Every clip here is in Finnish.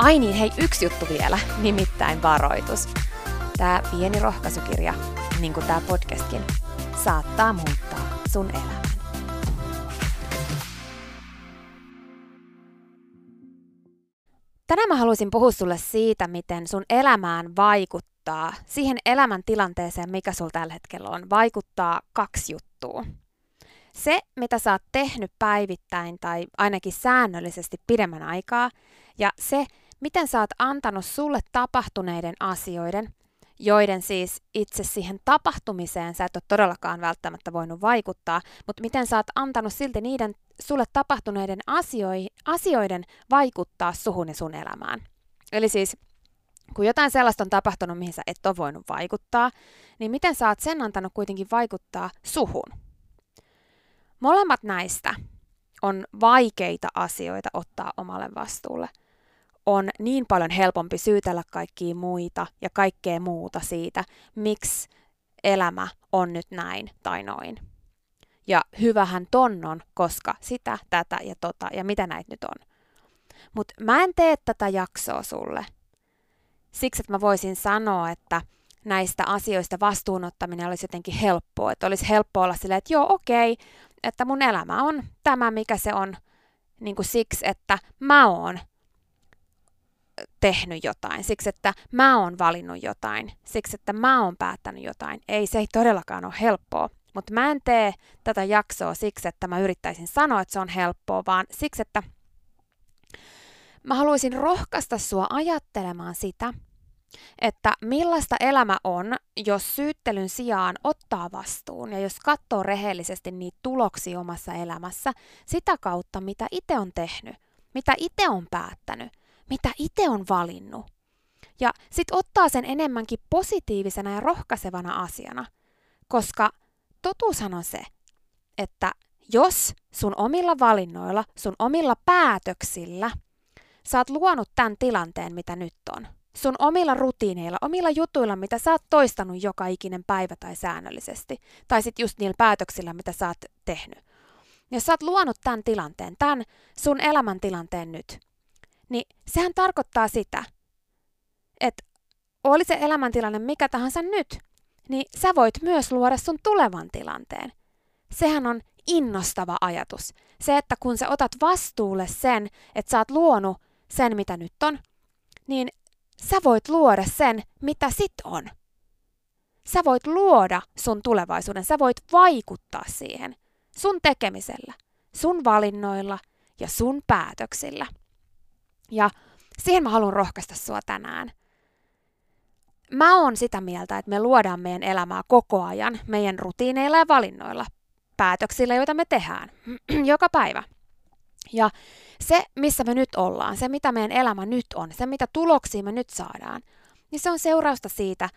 Ai niin, hei, yksi juttu vielä, nimittäin varoitus. Tämä pieni rohkaisukirja, niin kuin tämä podcastkin, saattaa muuttaa sun elämän. Tänään mä haluaisin puhua sulle siitä, miten sun elämään vaikuttaa, siihen elämän tilanteeseen, mikä sulla tällä hetkellä on, vaikuttaa kaksi juttua. Se, mitä sä oot tehnyt päivittäin tai ainakin säännöllisesti pidemmän aikaa, ja se, miten sä oot antanut sulle tapahtuneiden asioiden, joiden siis itse siihen tapahtumiseen sä et ole todellakaan välttämättä voinut vaikuttaa, mutta miten sä oot antanut silti niiden sulle tapahtuneiden asioiden vaikuttaa suhun ja sun elämään. Eli siis kun jotain sellaista on tapahtunut, mihin sä et ole voinut vaikuttaa, niin miten sä oot sen antanut kuitenkin vaikuttaa suhun? Molemmat näistä on vaikeita asioita ottaa omalle vastuulle – on niin paljon helpompi syytellä kaikkia muita ja kaikkea muuta siitä, miksi elämä on nyt näin tai noin. Ja hyvähän tonnon, koska sitä, tätä ja tota ja mitä näitä nyt on. Mutta mä en tee tätä jaksoa sulle. Siksi, että mä voisin sanoa, että näistä asioista vastuunottaminen olisi jotenkin helppoa. Että olisi helppo olla silleen, että joo, okei, että mun elämä on tämä, mikä se on, niin kuin siksi, että mä oon tehnyt jotain, siksi että mä oon valinnut jotain, siksi että mä oon päättänyt jotain. Ei, se ei todellakaan ole helppoa. Mutta mä en tee tätä jaksoa siksi, että mä yrittäisin sanoa, että se on helppoa, vaan siksi, että mä haluaisin rohkaista sua ajattelemaan sitä, että millaista elämä on, jos syyttelyn sijaan ottaa vastuun ja jos katsoo rehellisesti niitä tuloksia omassa elämässä sitä kautta, mitä itse on tehnyt, mitä itse on päättänyt, mitä itse on valinnut. Ja sitten ottaa sen enemmänkin positiivisena ja rohkaisevana asiana, koska totuushan on se, että jos sun omilla valinnoilla, sun omilla päätöksillä, sä oot luonut tämän tilanteen, mitä nyt on, sun omilla rutiineilla, omilla jutuilla, mitä sä oot toistanut joka ikinen päivä tai säännöllisesti, tai sitten just niillä päätöksillä, mitä sä oot tehnyt. Jos sä oot luonut tämän tilanteen, tämän sun elämäntilanteen nyt, niin sehän tarkoittaa sitä, että oli se elämäntilanne mikä tahansa nyt, niin sä voit myös luoda sun tulevan tilanteen. Sehän on innostava ajatus. Se, että kun sä otat vastuulle sen, että sä oot luonut sen, mitä nyt on, niin sä voit luoda sen, mitä sit on. Sä voit luoda sun tulevaisuuden, sä voit vaikuttaa siihen. sun tekemisellä, sun valinnoilla ja sun päätöksillä. Ja siihen mä haluan rohkaista sua tänään. Mä oon sitä mieltä, että me luodaan meidän elämää koko ajan meidän rutiineilla ja valinnoilla, päätöksillä, joita me tehdään joka päivä. Ja se, missä me nyt ollaan, se mitä meidän elämä nyt on, se mitä tuloksia me nyt saadaan, niin se on seurausta siitä,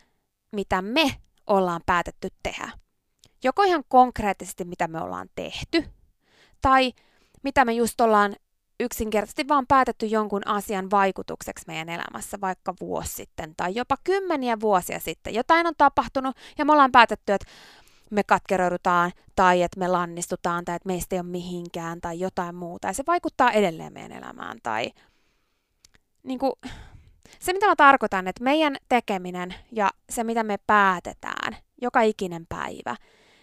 mitä me ollaan päätetty tehdä. Joko ihan konkreettisesti, mitä me ollaan tehty, tai mitä me just ollaan yksinkertaisesti vaan päätetty jonkun asian vaikutukseksi meidän elämässä, vaikka vuosi sitten tai jopa kymmeniä vuosia sitten. Jotain on tapahtunut ja me ollaan päätetty, että me katkeroidutaan tai että me lannistutaan tai että meistä ei ole mihinkään tai jotain muuta. Ja se vaikuttaa edelleen meidän elämään. Tai niin kuin, se, mitä mä tarkoitan, että meidän tekeminen ja se, mitä me päätetään joka ikinen päivä,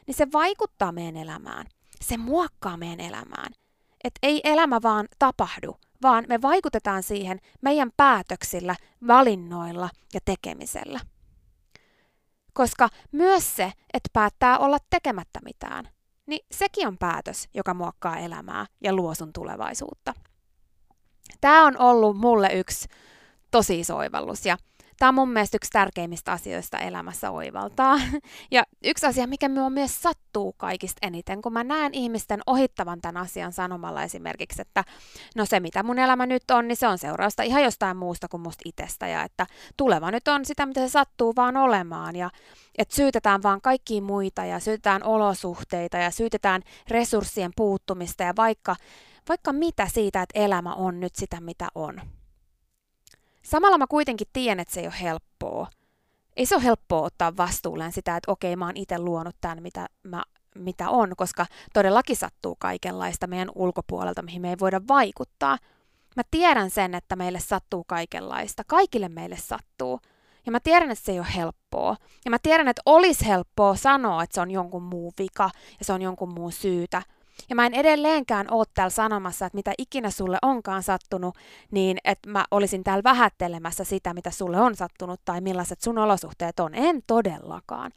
niin se vaikuttaa meidän elämään. Se muokkaa meidän elämään. Että ei elämä vaan tapahdu, vaan me vaikutetaan siihen meidän päätöksillä, valinnoilla ja tekemisellä. Koska myös se, että päättää olla tekemättä mitään, niin sekin on päätös, joka muokkaa elämää ja luo sun tulevaisuutta. Tämä on ollut mulle yksi tosi iso oivallus ja Tämä on mun mielestä yksi tärkeimmistä asioista elämässä oivaltaa. Ja yksi asia, mikä minua myös sattuu kaikista eniten, kun mä näen ihmisten ohittavan tämän asian sanomalla esimerkiksi, että no se mitä mun elämä nyt on, niin se on seurausta ihan jostain muusta kuin musta itsestä ja että tuleva nyt on sitä, mitä se sattuu vaan olemaan ja että syytetään vaan kaikkia muita ja syytetään olosuhteita ja syytetään resurssien puuttumista ja vaikka, vaikka mitä siitä, että elämä on nyt sitä, mitä on. Samalla mä kuitenkin tiedän, että se ei ole helppoa. Ei se ole helppoa ottaa vastuulleen sitä, että okei, mä oon itse luonut tämän, mitä, mä, mitä on, koska todellakin sattuu kaikenlaista meidän ulkopuolelta, mihin me ei voida vaikuttaa. Mä tiedän sen, että meille sattuu kaikenlaista. Kaikille meille sattuu. Ja mä tiedän, että se ei ole helppoa. Ja mä tiedän, että olisi helppoa sanoa, että se on jonkun muu vika ja se on jonkun muun syytä. Ja mä en edelleenkään ole täällä sanomassa, että mitä ikinä sulle onkaan sattunut, niin että mä olisin täällä vähättelemässä sitä, mitä sulle on sattunut tai millaiset sun olosuhteet on. En todellakaan.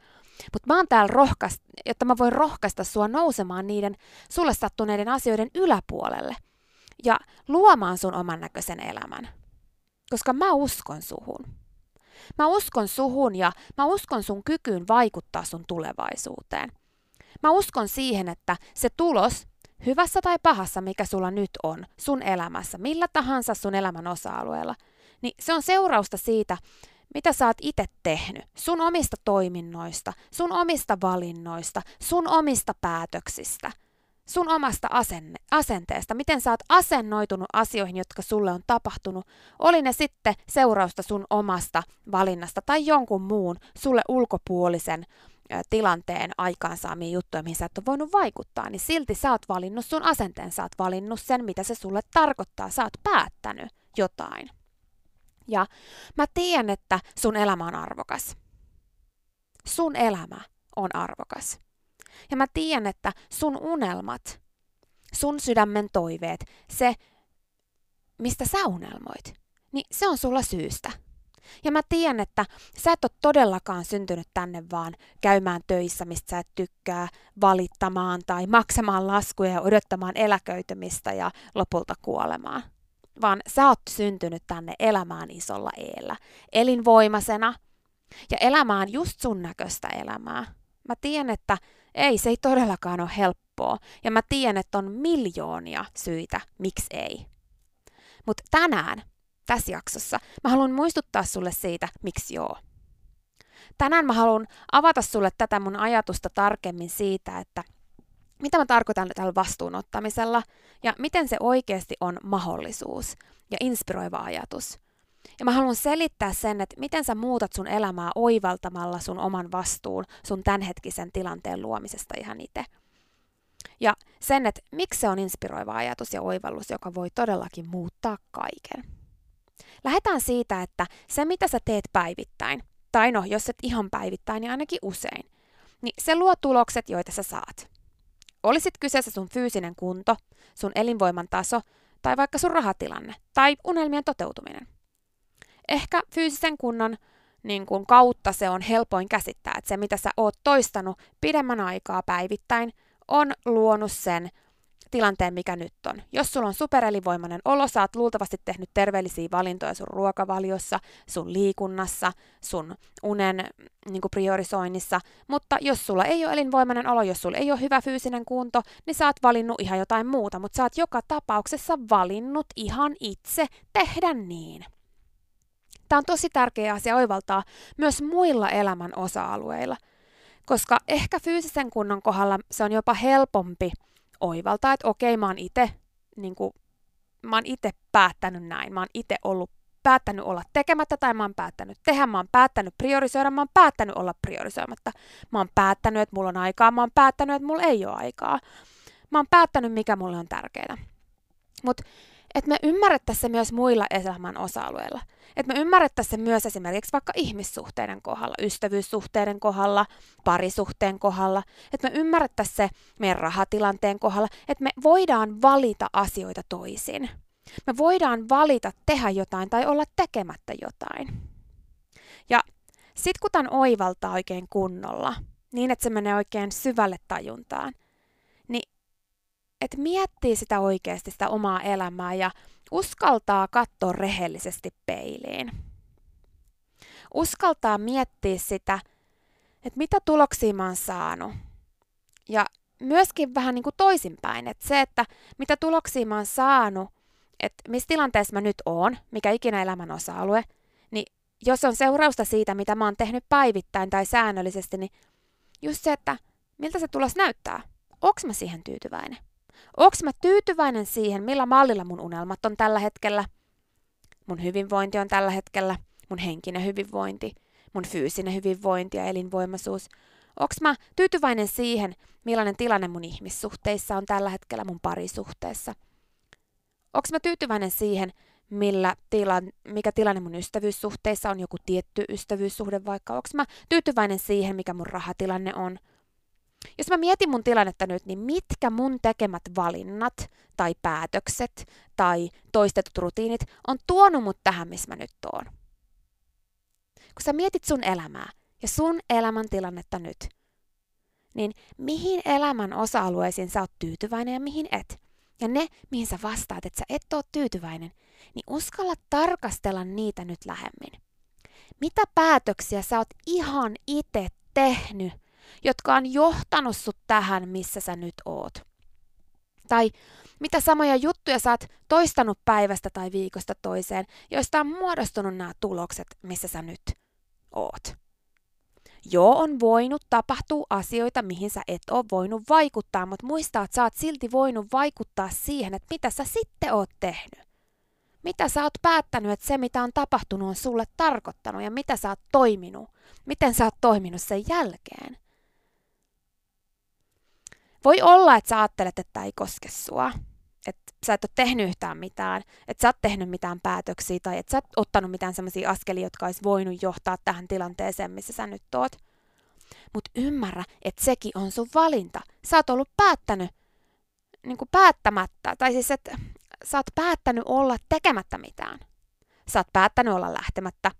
Mutta mä oon täällä rohkaist, jotta mä voin rohkaista sua nousemaan niiden sulle sattuneiden asioiden yläpuolelle ja luomaan sun oman näköisen elämän. Koska mä uskon suhun. Mä uskon suhun ja mä uskon sun kykyyn vaikuttaa sun tulevaisuuteen. Mä uskon siihen, että se tulos, hyvässä tai pahassa, mikä sulla nyt on sun elämässä, millä tahansa sun elämän osa-alueella, niin se on seurausta siitä, mitä sä oot itse tehnyt, sun omista toiminnoista, sun omista valinnoista, sun omista päätöksistä, sun omasta asenne, asenteesta, miten sä oot asennoitunut asioihin, jotka sulle on tapahtunut, oli ne sitten seurausta sun omasta valinnasta tai jonkun muun sulle ulkopuolisen tilanteen aikaansaamiin juttuja, mihin sä et ole voinut vaikuttaa, niin silti sä oot valinnut sun asenteen, sä oot valinnut sen, mitä se sulle tarkoittaa, sä oot päättänyt jotain. Ja mä tiedän, että sun elämä on arvokas. Sun elämä on arvokas. Ja mä tiedän, että sun unelmat, sun sydämen toiveet, se, mistä sä unelmoit, niin se on sulla syystä. Ja mä tiedän, että sä et ole todellakaan syntynyt tänne vaan käymään töissä, mistä sä et tykkää, valittamaan tai maksamaan laskuja ja odottamaan eläköitymistä ja lopulta kuolemaan. Vaan sä oot syntynyt tänne elämään isolla eellä, elinvoimasena ja elämään just sun näköistä elämää. Mä tiedän, että ei, se ei todellakaan ole helppoa. Ja mä tiedän, että on miljoonia syitä, miksi ei. Mutta tänään tässä jaksossa. Mä haluan muistuttaa sulle siitä, miksi joo. Tänään mä haluan avata sulle tätä mun ajatusta tarkemmin siitä, että mitä mä tarkoitan tällä vastuunottamisella ja miten se oikeasti on mahdollisuus ja inspiroiva ajatus. Ja mä haluan selittää sen, että miten sä muutat sun elämää oivaltamalla sun oman vastuun sun tämänhetkisen tilanteen luomisesta ihan itse. Ja sen, että miksi se on inspiroiva ajatus ja oivallus, joka voi todellakin muuttaa kaiken. Lähdetään siitä, että se mitä sä teet päivittäin, tai no jos et ihan päivittäin, niin ainakin usein, niin se luo tulokset, joita sä saat. Olisit kyseessä sun fyysinen kunto, sun elinvoiman taso, tai vaikka sun rahatilanne, tai unelmien toteutuminen. Ehkä fyysisen kunnon niin kun kautta se on helpoin käsittää, että se mitä sä oot toistanut pidemmän aikaa päivittäin on luonut sen tilanteen, mikä nyt on. Jos sulla on superelivoimainen olo, sä oot luultavasti tehnyt terveellisiä valintoja sun ruokavaliossa, sun liikunnassa, sun unen niin priorisoinnissa, mutta jos sulla ei ole elinvoimainen olo, jos sulla ei ole hyvä fyysinen kunto, niin sä oot valinnut ihan jotain muuta, mutta sä oot joka tapauksessa valinnut ihan itse tehdä niin. Tämä on tosi tärkeä asia oivaltaa myös muilla elämän osa-alueilla, koska ehkä fyysisen kunnon kohdalla se on jopa helpompi oivaltaa, että okei, mä oon itse niin mä oon itse päättänyt näin, mä oon itse ollut päättänyt olla tekemättä tai mä oon päättänyt tehdä, mä oon päättänyt priorisoida, mä oon päättänyt olla priorisoimatta. Mä oon päättänyt, että mulla on aikaa, mä oon päättänyt, että mulla ei ole aikaa. Mä oon päättänyt, mikä mulle on tärkeää. Mutta että me ymmärrettäisiin se myös muilla elämän osa-alueilla. Että me ymmärrettäisiin se myös esimerkiksi vaikka ihmissuhteiden kohdalla, ystävyyssuhteiden kohdalla, parisuhteen kohdalla. Että me ymmärrettäisiin se meidän rahatilanteen kohdalla, että me voidaan valita asioita toisin. Me voidaan valita tehdä jotain tai olla tekemättä jotain. Ja sitten kun tämän oivaltaa oikein kunnolla, niin että se menee oikein syvälle tajuntaan, että miettii sitä oikeasti, sitä omaa elämää ja uskaltaa katsoa rehellisesti peiliin. Uskaltaa miettiä sitä, että mitä tuloksia mä oon saanut. Ja myöskin vähän niin kuin toisinpäin, että se, että mitä tuloksia mä oon saanut, että missä tilanteessa mä nyt oon, mikä ikinä elämän osa-alue, niin jos on seurausta siitä, mitä mä oon tehnyt päivittäin tai säännöllisesti, niin just se, että miltä se tulos näyttää. Onks mä siihen tyytyväinen? Onko mä tyytyväinen siihen, millä mallilla mun unelmat on tällä hetkellä? Mun hyvinvointi on tällä hetkellä, mun henkinen hyvinvointi, mun fyysinen hyvinvointi ja elinvoimaisuus. Onko mä tyytyväinen siihen, millainen tilanne mun ihmissuhteissa on tällä hetkellä mun parisuhteessa? Onko mä tyytyväinen siihen, millä tilan, mikä tilanne mun ystävyyssuhteissa on, joku tietty ystävyyssuhde vaikka? Onko mä tyytyväinen siihen, mikä mun rahatilanne on? Jos mä mietin mun tilannetta nyt, niin mitkä mun tekemät valinnat tai päätökset tai toistetut rutiinit on tuonut mut tähän, missä mä nyt oon? Kun sä mietit sun elämää ja sun elämän tilannetta nyt, niin mihin elämän osa-alueisiin sä oot tyytyväinen ja mihin et? Ja ne, mihin sä vastaat, että sä et oo tyytyväinen, niin uskalla tarkastella niitä nyt lähemmin. Mitä päätöksiä sä oot ihan itse tehnyt jotka on johtanut sut tähän, missä sä nyt oot. Tai mitä samoja juttuja sä oot toistanut päivästä tai viikosta toiseen, joista on muodostunut nämä tulokset, missä sä nyt oot. Joo, on voinut tapahtua asioita, mihin sä et ole voinut vaikuttaa, mutta muista, että sä oot silti voinut vaikuttaa siihen, että mitä sä sitten oot tehnyt. Mitä sä oot päättänyt, että se mitä on tapahtunut on sulle tarkoittanut ja mitä sä oot toiminut. Miten sä oot toiminut sen jälkeen. Voi olla, että sä ajattelet, että tämä ei koske sua. Että sä et ole tehnyt yhtään mitään, että sä oot tehnyt mitään päätöksiä tai että sä et ottanut mitään sellaisia askelia, jotka olisi voinut johtaa tähän tilanteeseen, missä sä nyt oot. Mutta ymmärrä, että sekin on sun valinta. Sä oot ollut päättänyt, niin kuin päättämättä, tai siis että sä oot päättänyt olla tekemättä mitään. Sä oot päättänyt olla lähtemättä.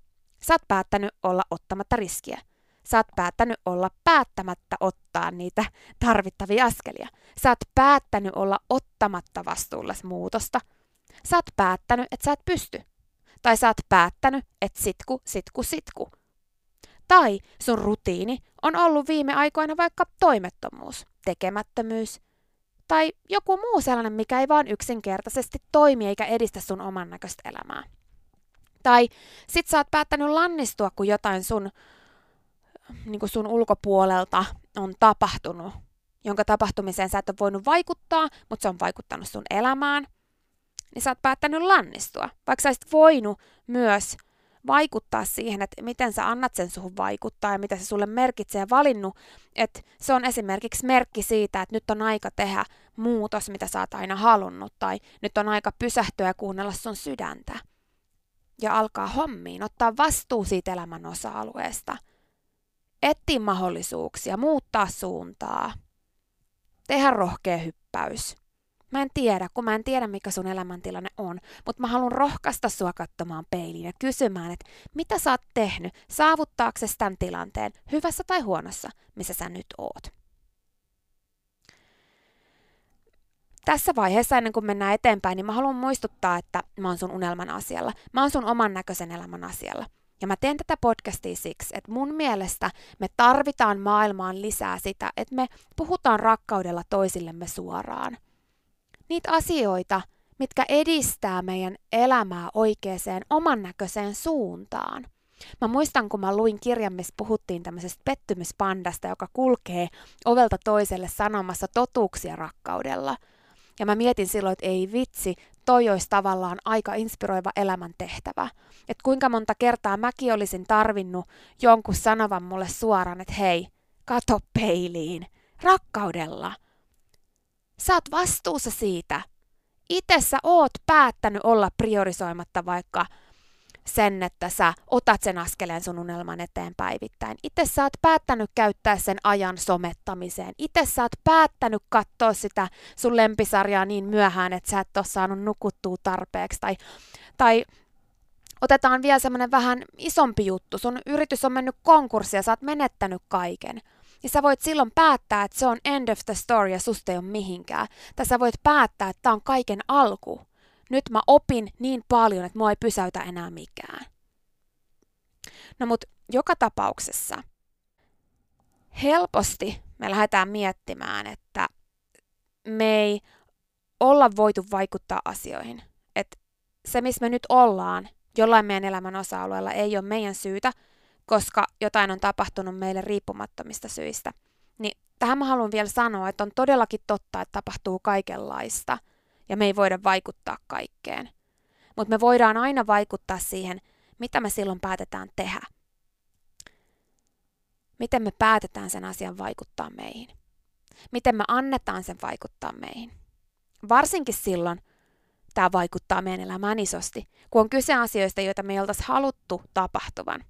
Sä oot päättänyt olla ottamatta riskiä sä oot päättänyt olla päättämättä ottaa niitä tarvittavia askelia. Sä oot päättänyt olla ottamatta vastuulle muutosta. Sä oot päättänyt, että sä et pysty. Tai sä oot päättänyt, että sitku, sitku, sitku. Tai sun rutiini on ollut viime aikoina vaikka toimettomuus, tekemättömyys, tai joku muu sellainen, mikä ei vaan yksinkertaisesti toimi eikä edistä sun oman näköistä elämää. Tai sit sä oot päättänyt lannistua, kun jotain sun niin kuin sun ulkopuolelta on tapahtunut, jonka tapahtumiseen sä et ole voinut vaikuttaa, mutta se on vaikuttanut sun elämään, niin sä oot päättänyt lannistua. Vaikka sä olisit voinut myös vaikuttaa siihen, että miten sä annat sen suhun vaikuttaa ja mitä se sulle merkitsee valinnut, että se on esimerkiksi merkki siitä, että nyt on aika tehdä muutos, mitä sä oot aina halunnut, tai nyt on aika pysähtyä ja kuunnella sun sydäntä. Ja alkaa hommiin, ottaa vastuu siitä elämän osa-alueesta – etsiä mahdollisuuksia, muuttaa suuntaa, tehdä rohkea hyppäys. Mä en tiedä, kun mä en tiedä, mikä sun elämäntilanne on, mutta mä haluan rohkaista sua katsomaan peiliin ja kysymään, että mitä sä oot tehnyt saavuttaaksesi tämän tilanteen, hyvässä tai huonossa, missä sä nyt oot. tässä vaiheessa, ennen kuin mennään eteenpäin, niin mä haluan muistuttaa, että mä oon sun unelman asialla. Mä oon sun oman näköisen elämän asialla. Ja mä teen tätä podcastia siksi, että mun mielestä me tarvitaan maailmaan lisää sitä, että me puhutaan rakkaudella toisillemme suoraan. Niitä asioita, mitkä edistää meidän elämää oikeaan oman näköiseen suuntaan. Mä muistan, kun mä luin kirjan, missä puhuttiin tämmöisestä pettymyspandasta, joka kulkee ovelta toiselle sanomassa totuuksia rakkaudella. Ja mä mietin silloin, että ei vitsi, toi olisi tavallaan aika inspiroiva elämäntehtävä. Että kuinka monta kertaa mäkin olisin tarvinnut jonkun sanovan mulle suoraan, että hei, kato peiliin, rakkaudella. Oot vastuussa siitä. Itse sä oot päättänyt olla priorisoimatta vaikka sen, että sä otat sen askeleen sun unelman eteen päivittäin. Itse sä oot päättänyt käyttää sen ajan somettamiseen. Itse sä oot päättänyt katsoa sitä sun lempisarjaa niin myöhään, että sä et ole saanut nukuttua tarpeeksi. Tai, tai otetaan vielä semmoinen vähän isompi juttu. Sun yritys on mennyt konkurssi ja sä oot menettänyt kaiken. Ja sä voit silloin päättää, että se on end of the story ja susta ei ole mihinkään. Tai sä voit päättää, että tämä on kaiken alku nyt mä opin niin paljon, että mua ei pysäytä enää mikään. No mut joka tapauksessa helposti me lähdetään miettimään, että me ei olla voitu vaikuttaa asioihin. Että se, missä me nyt ollaan jollain meidän elämän osa-alueella, ei ole meidän syytä, koska jotain on tapahtunut meille riippumattomista syistä. Niin tähän mä haluan vielä sanoa, että on todellakin totta, että tapahtuu kaikenlaista – ja me ei voida vaikuttaa kaikkeen. Mutta me voidaan aina vaikuttaa siihen, mitä me silloin päätetään tehdä. Miten me päätetään sen asian vaikuttaa meihin. Miten me annetaan sen vaikuttaa meihin. Varsinkin silloin tämä vaikuttaa meidän elämään isosti, kun on kyse asioista, joita me ei oltaisi haluttu tapahtuvan.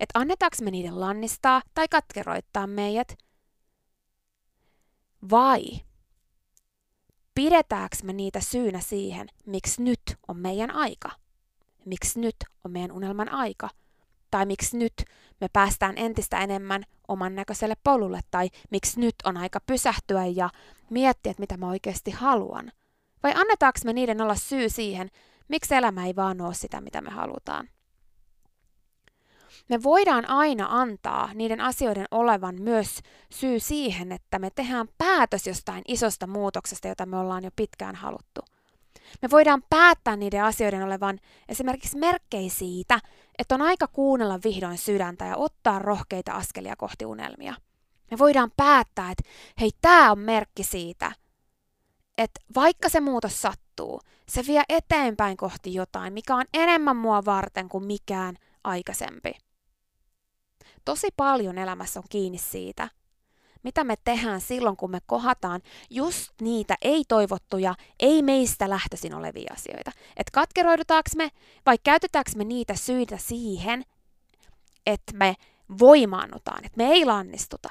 Että annetaanko me niiden lannistaa tai katkeroittaa meidät, vai pidetäänkö me niitä syynä siihen, miksi nyt on meidän aika? Miksi nyt on meidän unelman aika? Tai miksi nyt me päästään entistä enemmän oman näköiselle polulle? Tai miksi nyt on aika pysähtyä ja miettiä, että mitä mä oikeasti haluan? Vai annetaanko me niiden olla syy siihen, miksi elämä ei vaan ole sitä, mitä me halutaan? Me voidaan aina antaa niiden asioiden olevan myös syy siihen, että me tehdään päätös jostain isosta muutoksesta, jota me ollaan jo pitkään haluttu. Me voidaan päättää niiden asioiden olevan esimerkiksi merkkei siitä, että on aika kuunnella vihdoin sydäntä ja ottaa rohkeita askelia kohti unelmia. Me voidaan päättää, että hei, tämä on merkki siitä, että vaikka se muutos sattuu, se vie eteenpäin kohti jotain, mikä on enemmän mua varten kuin mikään aikaisempi. Tosi paljon elämässä on kiinni siitä, mitä me tehdään silloin, kun me kohataan just niitä ei-toivottuja, ei meistä lähtöisin olevia asioita. Että katkeroidutaanko me vai käytetäänkö me niitä syitä siihen, että me voimaannutaan, että me ei lannistuta.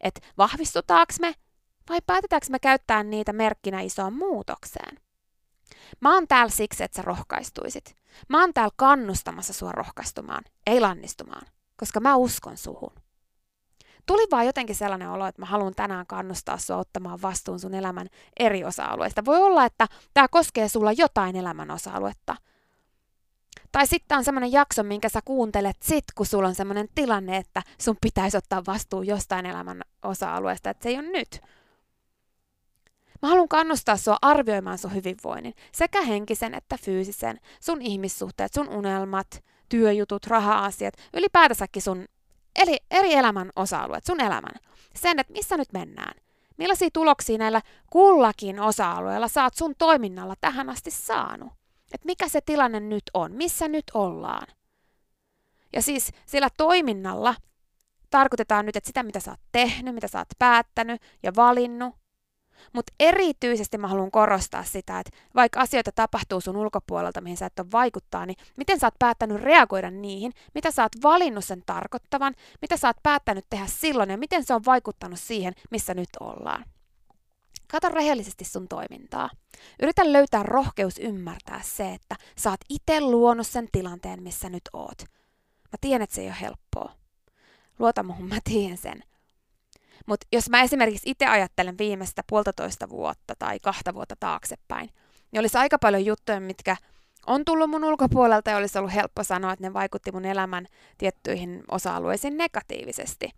Että vahvistutaanko me vai päätetäänkö me käyttää niitä merkkinä isoon muutokseen. Mä oon täällä siksi, että sä rohkaistuisit. Mä oon täällä kannustamassa sua rohkaistumaan, ei lannistumaan koska mä uskon suhun. Tuli vaan jotenkin sellainen olo, että mä haluan tänään kannustaa sua ottamaan vastuun sun elämän eri osa-alueista. Voi olla, että tämä koskee sulla jotain elämän osa-aluetta. Tai sitten on semmoinen jakso, minkä sä kuuntelet sit, kun sulla on semmoinen tilanne, että sun pitäisi ottaa vastuu jostain elämän osa-alueesta, että se ei ole nyt. Mä haluan kannustaa sua arvioimaan sun hyvinvoinnin, sekä henkisen että fyysisen, sun ihmissuhteet, sun unelmat, työjutut, raha-asiat, ylipäätänsäkin sun eli eri elämän osa-alueet, sun elämän. Sen, että missä nyt mennään. Millaisia tuloksia näillä kullakin osa-alueella saat sun toiminnalla tähän asti saanut. Että mikä se tilanne nyt on, missä nyt ollaan. Ja siis sillä toiminnalla tarkoitetaan nyt, että sitä mitä sä oot tehnyt, mitä sä oot päättänyt ja valinnut, mutta erityisesti mä haluan korostaa sitä, että vaikka asioita tapahtuu sun ulkopuolelta, mihin sä et ole vaikuttaa, niin miten sä oot päättänyt reagoida niihin, mitä sä oot valinnut sen tarkoittavan, mitä sä oot päättänyt tehdä silloin ja miten se on vaikuttanut siihen, missä nyt ollaan. Kato rehellisesti sun toimintaa. Yritä löytää rohkeus ymmärtää se, että sä oot itse luonut sen tilanteen, missä nyt oot. Mä tiedän, että se ei ole helppoa. Luota muhun, mä tiedän sen. Mutta jos mä esimerkiksi itse ajattelen viimeistä puolitoista vuotta tai kahta vuotta taaksepäin, niin olisi aika paljon juttuja, mitkä on tullut mun ulkopuolelta ja olisi ollut helppo sanoa, että ne vaikutti mun elämän tiettyihin osa-alueisiin negatiivisesti.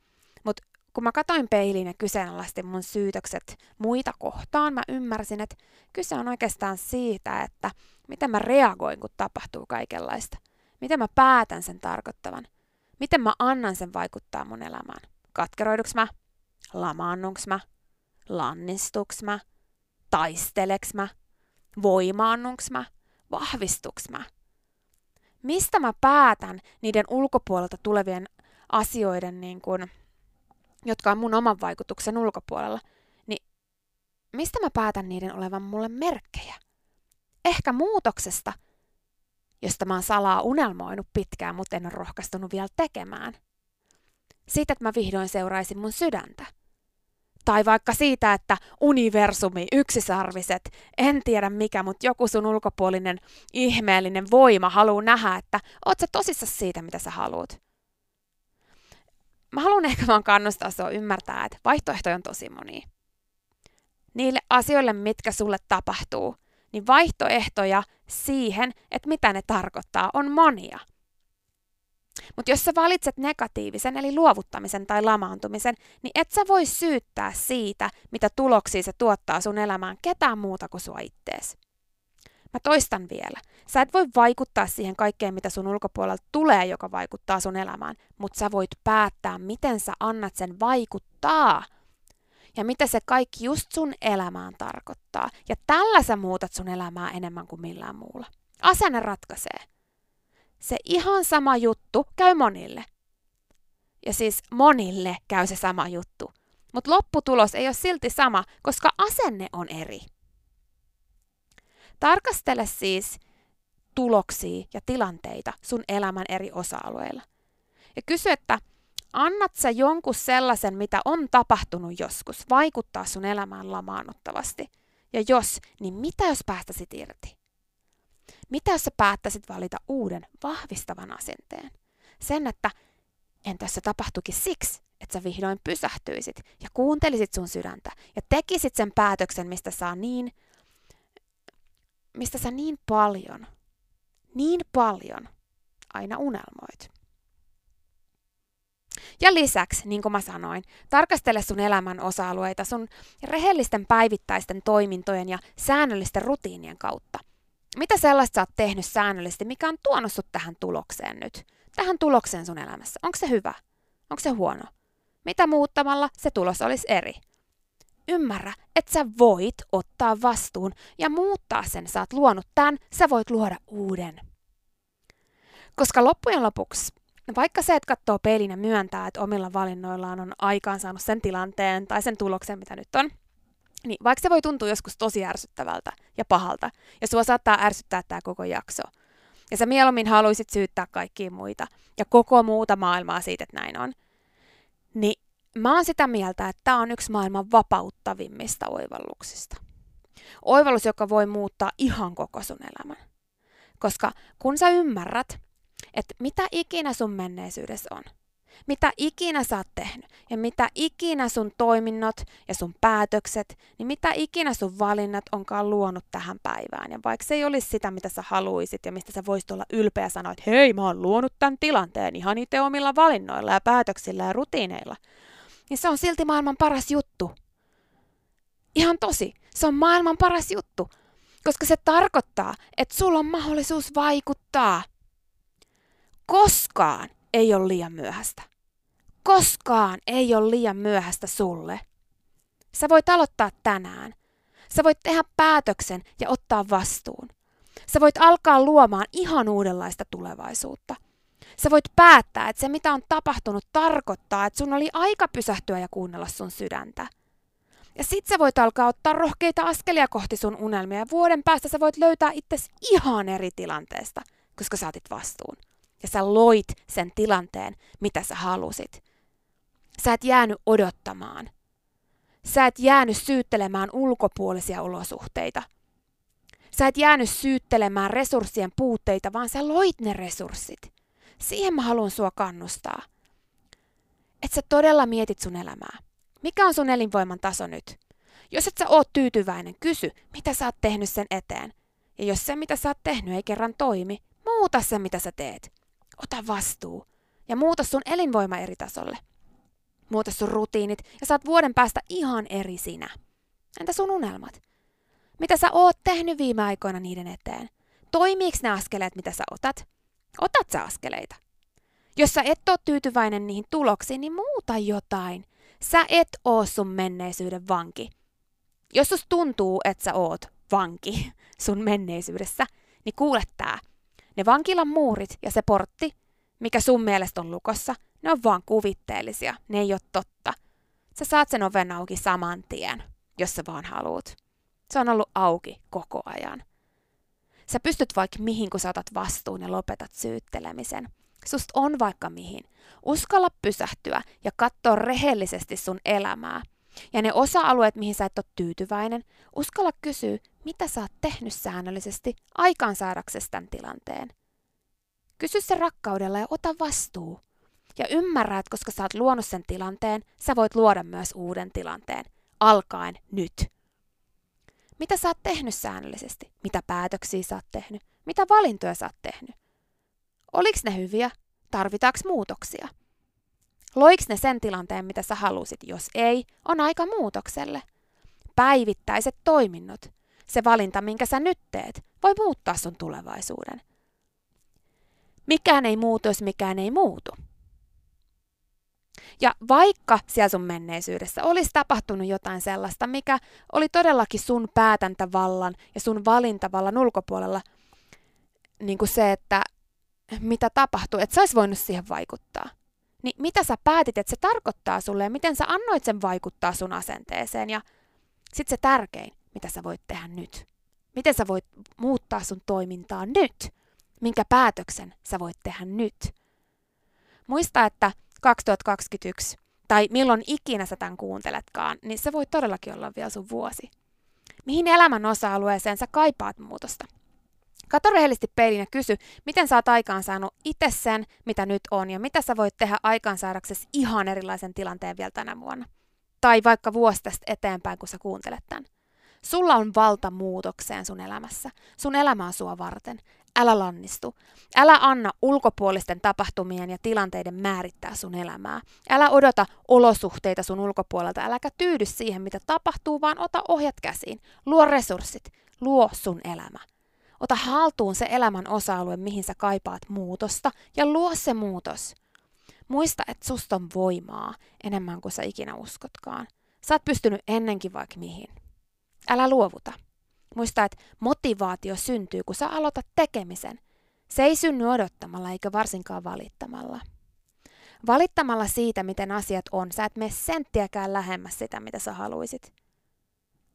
Mutta kun mä katoin peiliin ja kyseenalaistin mun syytökset muita kohtaan, mä ymmärsin, että kyse on oikeastaan siitä, että miten mä reagoin, kun tapahtuu kaikenlaista. Miten mä päätän sen tarkoittavan. Miten mä annan sen vaikuttaa mun elämään. Katkeroiduks mä? Lamaannunks mä? Lannistuks mä? Taisteleks mä? Voimaannunks mä? Vahvistuks mä? Mistä mä päätän niiden ulkopuolelta tulevien asioiden, niin kun, jotka on mun oman vaikutuksen ulkopuolella, niin mistä mä päätän niiden olevan mulle merkkejä? Ehkä muutoksesta, josta mä oon salaa unelmoinut pitkään, mutta en ole rohkaistunut vielä tekemään. Siitä, että mä vihdoin seuraisin mun sydäntä. Tai vaikka siitä, että universumi, yksisarviset, en tiedä mikä, mutta joku sun ulkopuolinen ihmeellinen voima haluaa nähdä, että oot sä tosissa siitä, mitä sä haluat. Mä haluan ehkä vaan kannustaa sua ymmärtää, että vaihtoehtoja on tosi monia. Niille asioille, mitkä sulle tapahtuu, niin vaihtoehtoja siihen, että mitä ne tarkoittaa, on monia – mutta jos sä valitset negatiivisen, eli luovuttamisen tai lamaantumisen, niin et sä voi syyttää siitä, mitä tuloksia se tuottaa sun elämään ketään muuta kuin sua ittees. Mä toistan vielä. Sä et voi vaikuttaa siihen kaikkeen, mitä sun ulkopuolelta tulee, joka vaikuttaa sun elämään, mutta sä voit päättää, miten sä annat sen vaikuttaa. Ja mitä se kaikki just sun elämään tarkoittaa. Ja tällä sä muutat sun elämää enemmän kuin millään muulla. Asenne ratkaisee se ihan sama juttu käy monille. Ja siis monille käy se sama juttu. Mutta lopputulos ei ole silti sama, koska asenne on eri. Tarkastele siis tuloksia ja tilanteita sun elämän eri osa-alueilla. Ja kysy, että annat sä jonkun sellaisen, mitä on tapahtunut joskus, vaikuttaa sun elämään lamaannuttavasti? Ja jos, niin mitä jos päästäisit irti? Mitä jos sä päättäisit valita uuden, vahvistavan asenteen? Sen, että entä se tapahtuikin siksi, että sä vihdoin pysähtyisit ja kuuntelisit sun sydäntä ja tekisit sen päätöksen, mistä saa niin, mistä sä niin paljon, niin paljon aina unelmoit. Ja lisäksi, niin kuin mä sanoin, tarkastele sun elämän osa-alueita sun rehellisten päivittäisten toimintojen ja säännöllisten rutiinien kautta – mitä sellaista sä oot tehnyt säännöllisesti, mikä on tuonut sut tähän tulokseen nyt? Tähän tulokseen sun elämässä. Onko se hyvä? Onko se huono? Mitä muuttamalla se tulos olisi eri? Ymmärrä, että sä voit ottaa vastuun ja muuttaa sen. Sä oot luonut tämän, sä voit luoda uuden. Koska loppujen lopuksi, vaikka se, että katsoo peilin ja myöntää, että omilla valinnoillaan on aikaan saanut sen tilanteen tai sen tuloksen, mitä nyt on, niin vaikka se voi tuntua joskus tosi ärsyttävältä ja pahalta, ja sua saattaa ärsyttää tämä koko jakso, ja sä mieluummin haluaisit syyttää kaikkia muita ja koko muuta maailmaa siitä, että näin on, niin mä oon sitä mieltä, että tämä on yksi maailman vapauttavimmista oivalluksista. Oivallus, joka voi muuttaa ihan koko sun elämän. Koska kun sä ymmärrät, että mitä ikinä sun menneisyydessä on, mitä ikinä sä oot tehnyt ja mitä ikinä sun toiminnot ja sun päätökset, niin mitä ikinä sun valinnat onkaan luonut tähän päivään. Ja vaikka se ei olisi sitä, mitä sä haluisit ja mistä sä voisit olla ylpeä ja sanoa, että hei, mä oon luonut tämän tilanteen ihan itse omilla valinnoilla ja päätöksillä ja rutiineilla, niin se on silti maailman paras juttu. Ihan tosi, se on maailman paras juttu, koska se tarkoittaa, että sulla on mahdollisuus vaikuttaa. Koskaan ei ole liian myöhäistä. Koskaan ei ole liian myöhäistä sulle. Sä voit aloittaa tänään. Sä voit tehdä päätöksen ja ottaa vastuun. Sä voit alkaa luomaan ihan uudenlaista tulevaisuutta. Sä voit päättää, että se mitä on tapahtunut tarkoittaa, että sun oli aika pysähtyä ja kuunnella sun sydäntä. Ja sit sä voit alkaa ottaa rohkeita askelia kohti sun unelmia ja vuoden päästä sä voit löytää itsesi ihan eri tilanteesta, koska sä otit vastuun ja sä loit sen tilanteen, mitä sä halusit. Sä et jäänyt odottamaan. Sä et jäänyt syyttelemään ulkopuolisia olosuhteita. Sä et jäänyt syyttelemään resurssien puutteita, vaan sä loit ne resurssit. Siihen mä haluan sua kannustaa. Että sä todella mietit sun elämää. Mikä on sun elinvoiman taso nyt? Jos et sä oot tyytyväinen, kysy, mitä sä oot tehnyt sen eteen. Ja jos se, mitä sä oot tehnyt, ei kerran toimi, muuta se, mitä sä teet. Ota vastuu ja muuta sun elinvoima eri tasolle. Muuta sun rutiinit ja saat vuoden päästä ihan eri sinä. Entä sun unelmat? Mitä sä oot tehnyt viime aikoina niiden eteen? Toimiiks ne askeleet, mitä sä otat? Otat sä askeleita? Jos sä et ole tyytyväinen niihin tuloksiin, niin muuta jotain. Sä et oo sun menneisyyden vanki. Jos sus tuntuu, että sä oot vanki sun menneisyydessä, niin kuule tää. Ne vankilan muurit ja se portti, mikä sun mielestä on lukossa, ne on vaan kuvitteellisia, ne ei ole totta. Sä saat sen oven auki saman tien, jos sä vaan haluut. Se on ollut auki koko ajan. Sä pystyt vaikka mihin, kun sä otat vastuun ja lopetat syyttelemisen. Sust on vaikka mihin. Uskalla pysähtyä ja katsoa rehellisesti sun elämää. Ja ne osa-alueet, mihin sä et ole tyytyväinen, uskalla kysyä, mitä sä oot tehnyt säännöllisesti aikaansaadaksesi tämän tilanteen. Kysy se rakkaudella ja ota vastuu. Ja ymmärrä, että koska sä oot luonut sen tilanteen, sä voit luoda myös uuden tilanteen. Alkaen nyt. Mitä sä oot tehnyt säännöllisesti? Mitä päätöksiä sä oot tehnyt? Mitä valintoja sä oot tehnyt? Oliks ne hyviä? Tarvitaanko muutoksia? Loiks ne sen tilanteen, mitä sä halusit? Jos ei, on aika muutokselle. Päivittäiset toiminnot, se valinta, minkä sä nyt teet, voi muuttaa sun tulevaisuuden. Mikään ei muutu, jos mikään ei muutu. Ja vaikka siellä sun menneisyydessä olisi tapahtunut jotain sellaista, mikä oli todellakin sun päätäntävallan ja sun valintavallan ulkopuolella, niin kuin se, että mitä tapahtui, että sä voinut siihen vaikuttaa. Niin mitä sä päätit, että se tarkoittaa sulle ja miten sä annoit sen vaikuttaa sun asenteeseen ja sitten se tärkein, mitä sä voit tehdä nyt. Miten sä voit muuttaa sun toimintaa nyt? Minkä päätöksen sä voit tehdä nyt? Muista, että 2021 tai milloin ikinä sä tämän kuunteletkaan, niin se voi todellakin olla vielä sun vuosi. Mihin elämän osa-alueeseen sä kaipaat muutosta? Kato rehellisesti peilin ja kysy, miten sä oot aikaansaanut itse sen, mitä nyt on, ja mitä sä voit tehdä aikaansaadaksesi ihan erilaisen tilanteen vielä tänä vuonna. Tai vaikka vuosi tästä eteenpäin, kun sä kuuntelet tämän. Sulla on valta muutokseen sun elämässä. Sun elämä on sua varten. Älä lannistu. Älä anna ulkopuolisten tapahtumien ja tilanteiden määrittää sun elämää. Älä odota olosuhteita sun ulkopuolelta. Äläkä tyydy siihen, mitä tapahtuu, vaan ota ohjat käsiin. Luo resurssit. Luo sun elämä. Ota haltuun se elämän osa-alue, mihin sä kaipaat muutosta, ja luo se muutos. Muista, että susta on voimaa enemmän kuin sä ikinä uskotkaan. Sä oot pystynyt ennenkin vaikka mihin. Älä luovuta. Muista, että motivaatio syntyy, kun sä aloitat tekemisen. Se ei synny odottamalla eikä varsinkaan valittamalla. Valittamalla siitä, miten asiat on, sä et mene senttiäkään lähemmäs sitä, mitä sä haluisit.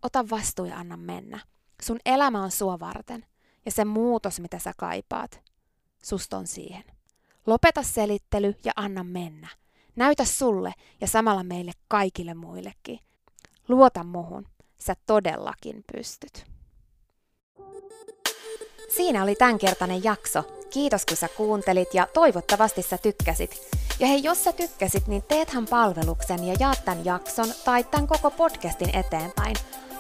Ota vastuu ja anna mennä. Sun elämä on sua varten. Ja se muutos, mitä sä kaipaat, susta on siihen. Lopeta selittely ja anna mennä. Näytä sulle ja samalla meille kaikille muillekin. Luota muhun. Sä todellakin pystyt. Siinä oli tämänkertainen jakso. Kiitos kun sä kuuntelit ja toivottavasti sä tykkäsit. Ja hei, jos sä tykkäsit, niin teethän palveluksen ja jaat tämän jakson tai tämän koko podcastin eteenpäin.